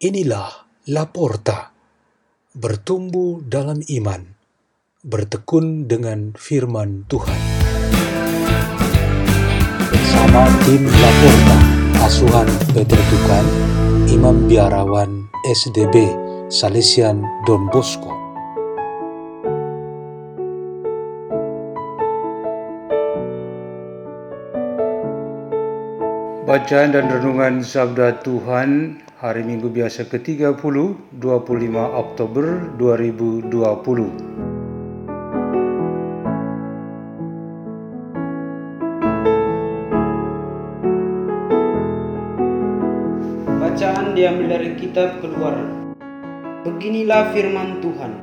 Inilah Laporta, bertumbuh dalam iman, bertekun dengan firman Tuhan. Bersama tim Laporta, asuhan Peter Tukan, Imam Biarawan SDB, Salesian Don Bosco. Bacaan dan Renungan Sabda Tuhan hari Minggu biasa ke-30, 25 Oktober 2020. Bacaan diambil dari kitab Keluaran. Beginilah firman Tuhan.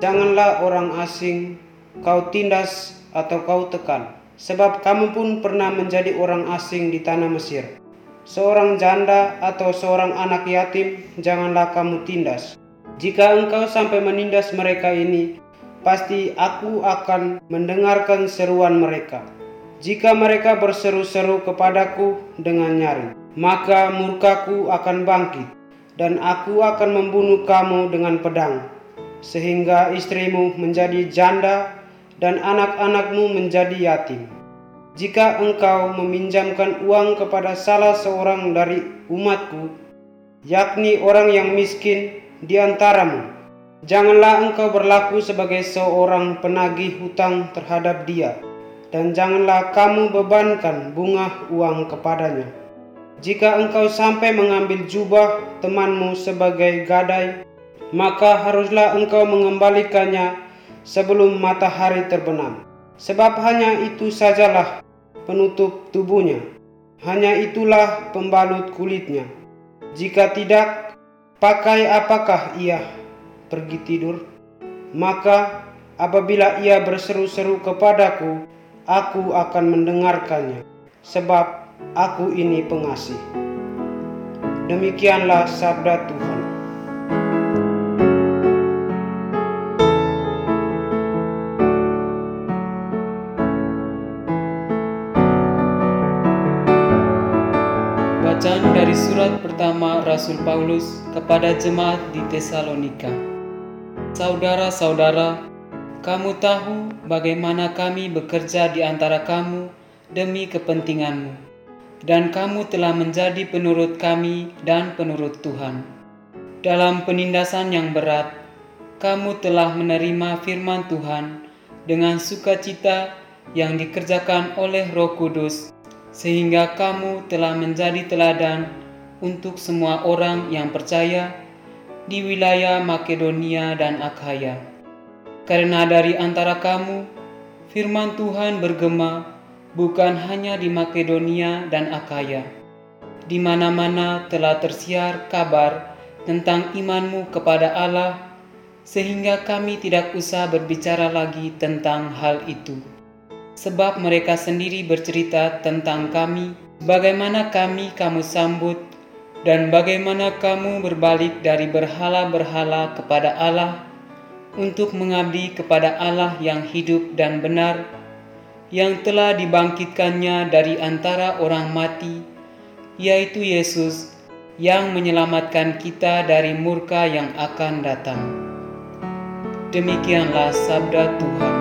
Janganlah orang asing kau tindas atau kau tekan sebab kamu pun pernah menjadi orang asing di tanah Mesir. Seorang janda atau seorang anak yatim, janganlah kamu tindas. Jika engkau sampai menindas mereka ini, pasti aku akan mendengarkan seruan mereka. Jika mereka berseru-seru kepadaku dengan nyaring, maka murkaku akan bangkit, dan aku akan membunuh kamu dengan pedang, sehingga istrimu menjadi janda dan anak-anakmu menjadi yatim. Jika engkau meminjamkan uang kepada salah seorang dari umatku, yakni orang yang miskin di antaramu, janganlah engkau berlaku sebagai seorang penagih hutang terhadap dia, dan janganlah kamu bebankan bunga uang kepadanya. Jika engkau sampai mengambil jubah temanmu sebagai gadai, maka haruslah engkau mengembalikannya sebelum matahari terbenam. Sebab hanya itu sajalah penutup tubuhnya, hanya itulah pembalut kulitnya. Jika tidak, pakai apakah ia pergi tidur? Maka apabila ia berseru-seru kepadaku, aku akan mendengarkannya, sebab aku ini pengasih. Demikianlah sabda Tuhan. Surat pertama Rasul Paulus kepada jemaat di Tesalonika. Saudara-saudara, kamu tahu bagaimana kami bekerja di antara kamu demi kepentinganmu, dan kamu telah menjadi penurut kami dan penurut Tuhan. Dalam penindasan yang berat, kamu telah menerima firman Tuhan dengan sukacita yang dikerjakan oleh Roh Kudus sehingga kamu telah menjadi teladan untuk semua orang yang percaya di wilayah Makedonia dan Akhaya. Karena dari antara kamu, firman Tuhan bergema bukan hanya di Makedonia dan Akhaya. Di mana-mana telah tersiar kabar tentang imanmu kepada Allah, sehingga kami tidak usah berbicara lagi tentang hal itu sebab mereka sendiri bercerita tentang kami, bagaimana kami kamu sambut, dan bagaimana kamu berbalik dari berhala-berhala kepada Allah untuk mengabdi kepada Allah yang hidup dan benar, yang telah dibangkitkannya dari antara orang mati, yaitu Yesus, yang menyelamatkan kita dari murka yang akan datang. Demikianlah sabda Tuhan.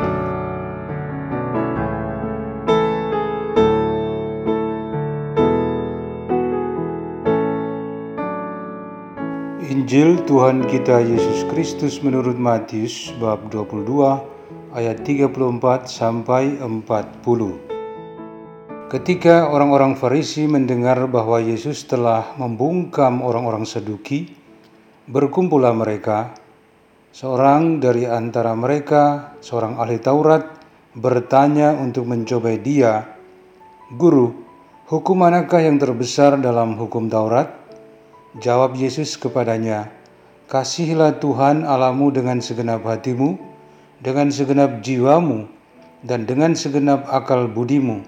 Injil Tuhan kita Yesus Kristus menurut Matius bab 22 ayat 34 sampai 40. Ketika orang-orang Farisi mendengar bahwa Yesus telah membungkam orang-orang Saduki, berkumpullah mereka. Seorang dari antara mereka, seorang ahli Taurat, bertanya untuk mencobai dia, "Guru, hukum manakah yang terbesar dalam hukum Taurat?" Jawab Yesus kepadanya, Kasihilah Tuhan Allahmu dengan segenap hatimu, dengan segenap jiwamu, dan dengan segenap akal budimu.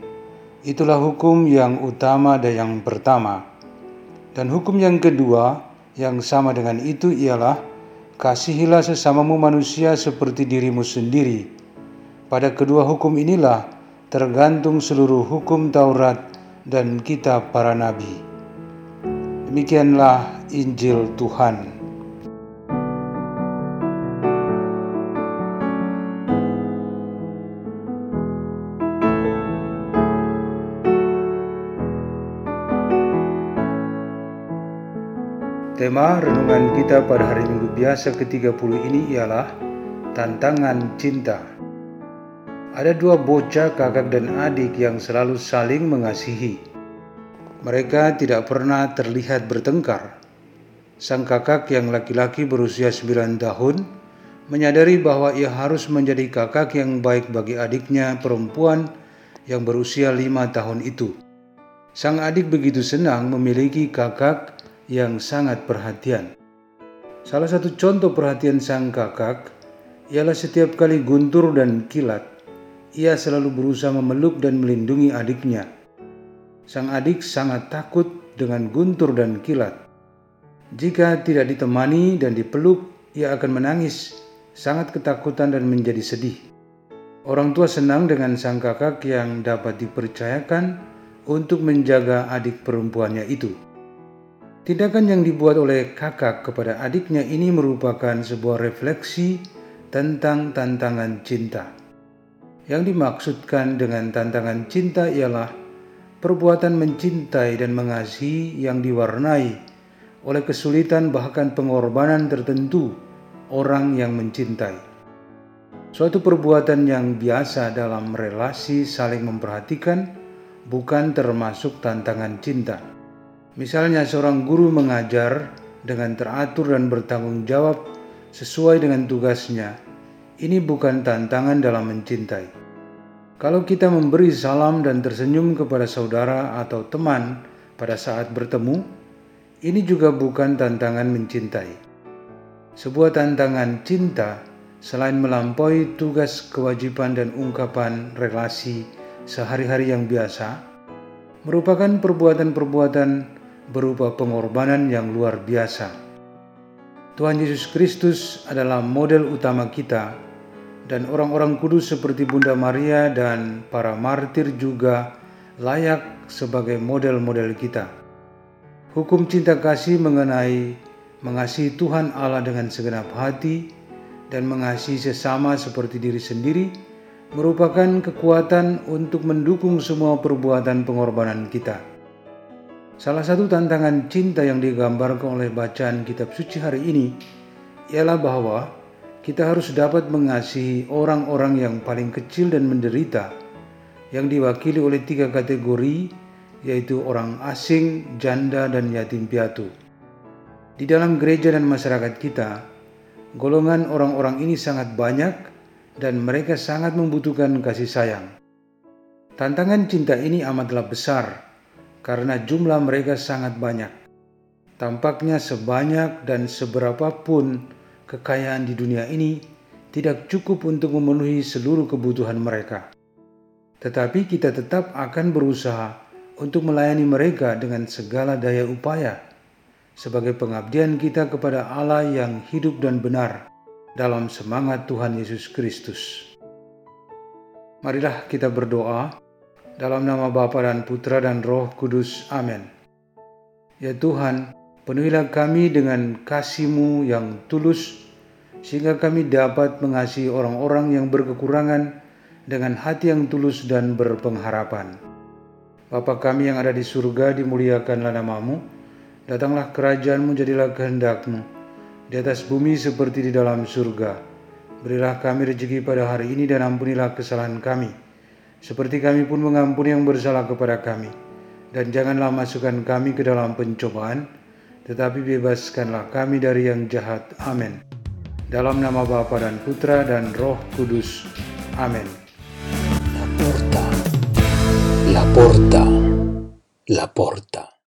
Itulah hukum yang utama dan yang pertama. Dan hukum yang kedua yang sama dengan itu ialah kasihilah sesamamu manusia seperti dirimu sendiri. Pada kedua hukum inilah tergantung seluruh hukum Taurat dan kitab para nabi. Demikianlah Injil Tuhan. Tema renungan kita pada hari Minggu biasa ke-30 ini ialah Tantangan Cinta. Ada dua bocah kakak dan adik yang selalu saling mengasihi. Mereka tidak pernah terlihat bertengkar. Sang kakak yang laki-laki berusia 9 tahun menyadari bahwa ia harus menjadi kakak yang baik bagi adiknya perempuan yang berusia lima tahun itu. Sang adik begitu senang memiliki kakak yang sangat perhatian. Salah satu contoh perhatian sang kakak ialah setiap kali guntur dan kilat, ia selalu berusaha memeluk dan melindungi adiknya. Sang adik sangat takut dengan guntur dan kilat. Jika tidak ditemani dan dipeluk, ia akan menangis, sangat ketakutan dan menjadi sedih. Orang tua senang dengan sang kakak yang dapat dipercayakan untuk menjaga adik perempuannya itu. Tindakan yang dibuat oleh kakak kepada adiknya ini merupakan sebuah refleksi tentang tantangan cinta. Yang dimaksudkan dengan tantangan cinta ialah perbuatan mencintai dan mengasihi yang diwarnai oleh kesulitan bahkan pengorbanan tertentu orang yang mencintai. Suatu perbuatan yang biasa dalam relasi saling memperhatikan bukan termasuk tantangan cinta. Misalnya seorang guru mengajar dengan teratur dan bertanggung jawab sesuai dengan tugasnya. Ini bukan tantangan dalam mencintai. Kalau kita memberi salam dan tersenyum kepada saudara atau teman pada saat bertemu, ini juga bukan tantangan mencintai. Sebuah tantangan cinta selain melampaui tugas, kewajiban, dan ungkapan relasi sehari-hari yang biasa, merupakan perbuatan-perbuatan berupa pengorbanan yang luar biasa. Tuhan Yesus Kristus adalah model utama kita dan orang-orang kudus seperti Bunda Maria dan para martir juga layak sebagai model-model kita. Hukum cinta kasih mengenai mengasihi Tuhan Allah dengan segenap hati dan mengasihi sesama seperti diri sendiri merupakan kekuatan untuk mendukung semua perbuatan pengorbanan kita. Salah satu tantangan cinta yang digambarkan oleh bacaan kitab suci hari ini ialah bahwa kita harus dapat mengasihi orang-orang yang paling kecil dan menderita yang diwakili oleh tiga kategori yaitu orang asing, janda, dan yatim piatu. Di dalam gereja dan masyarakat kita, golongan orang-orang ini sangat banyak dan mereka sangat membutuhkan kasih sayang. Tantangan cinta ini amatlah besar karena jumlah mereka sangat banyak. Tampaknya sebanyak dan seberapapun kekayaan di dunia ini tidak cukup untuk memenuhi seluruh kebutuhan mereka. Tetapi kita tetap akan berusaha untuk melayani mereka dengan segala daya upaya sebagai pengabdian kita kepada Allah yang hidup dan benar dalam semangat Tuhan Yesus Kristus. Marilah kita berdoa dalam nama Bapa dan Putra dan Roh Kudus. Amin. Ya Tuhan, penuhilah kami dengan kasih-Mu yang tulus, sehingga kami dapat mengasihi orang-orang yang berkekurangan dengan hati yang tulus dan berpengharapan. Bapa kami yang ada di surga, dimuliakanlah namamu, datanglah kerajaanmu, jadilah kehendakmu, di atas bumi seperti di dalam surga. Berilah kami rezeki pada hari ini dan ampunilah kesalahan kami, seperti kami pun mengampuni yang bersalah kepada kami. Dan janganlah masukkan kami ke dalam pencobaan, tetapi bebaskanlah kami dari yang jahat. Amin. Dalam nama Bapa dan Putra dan Roh Kudus. Amin. La porta, la porta, la porta.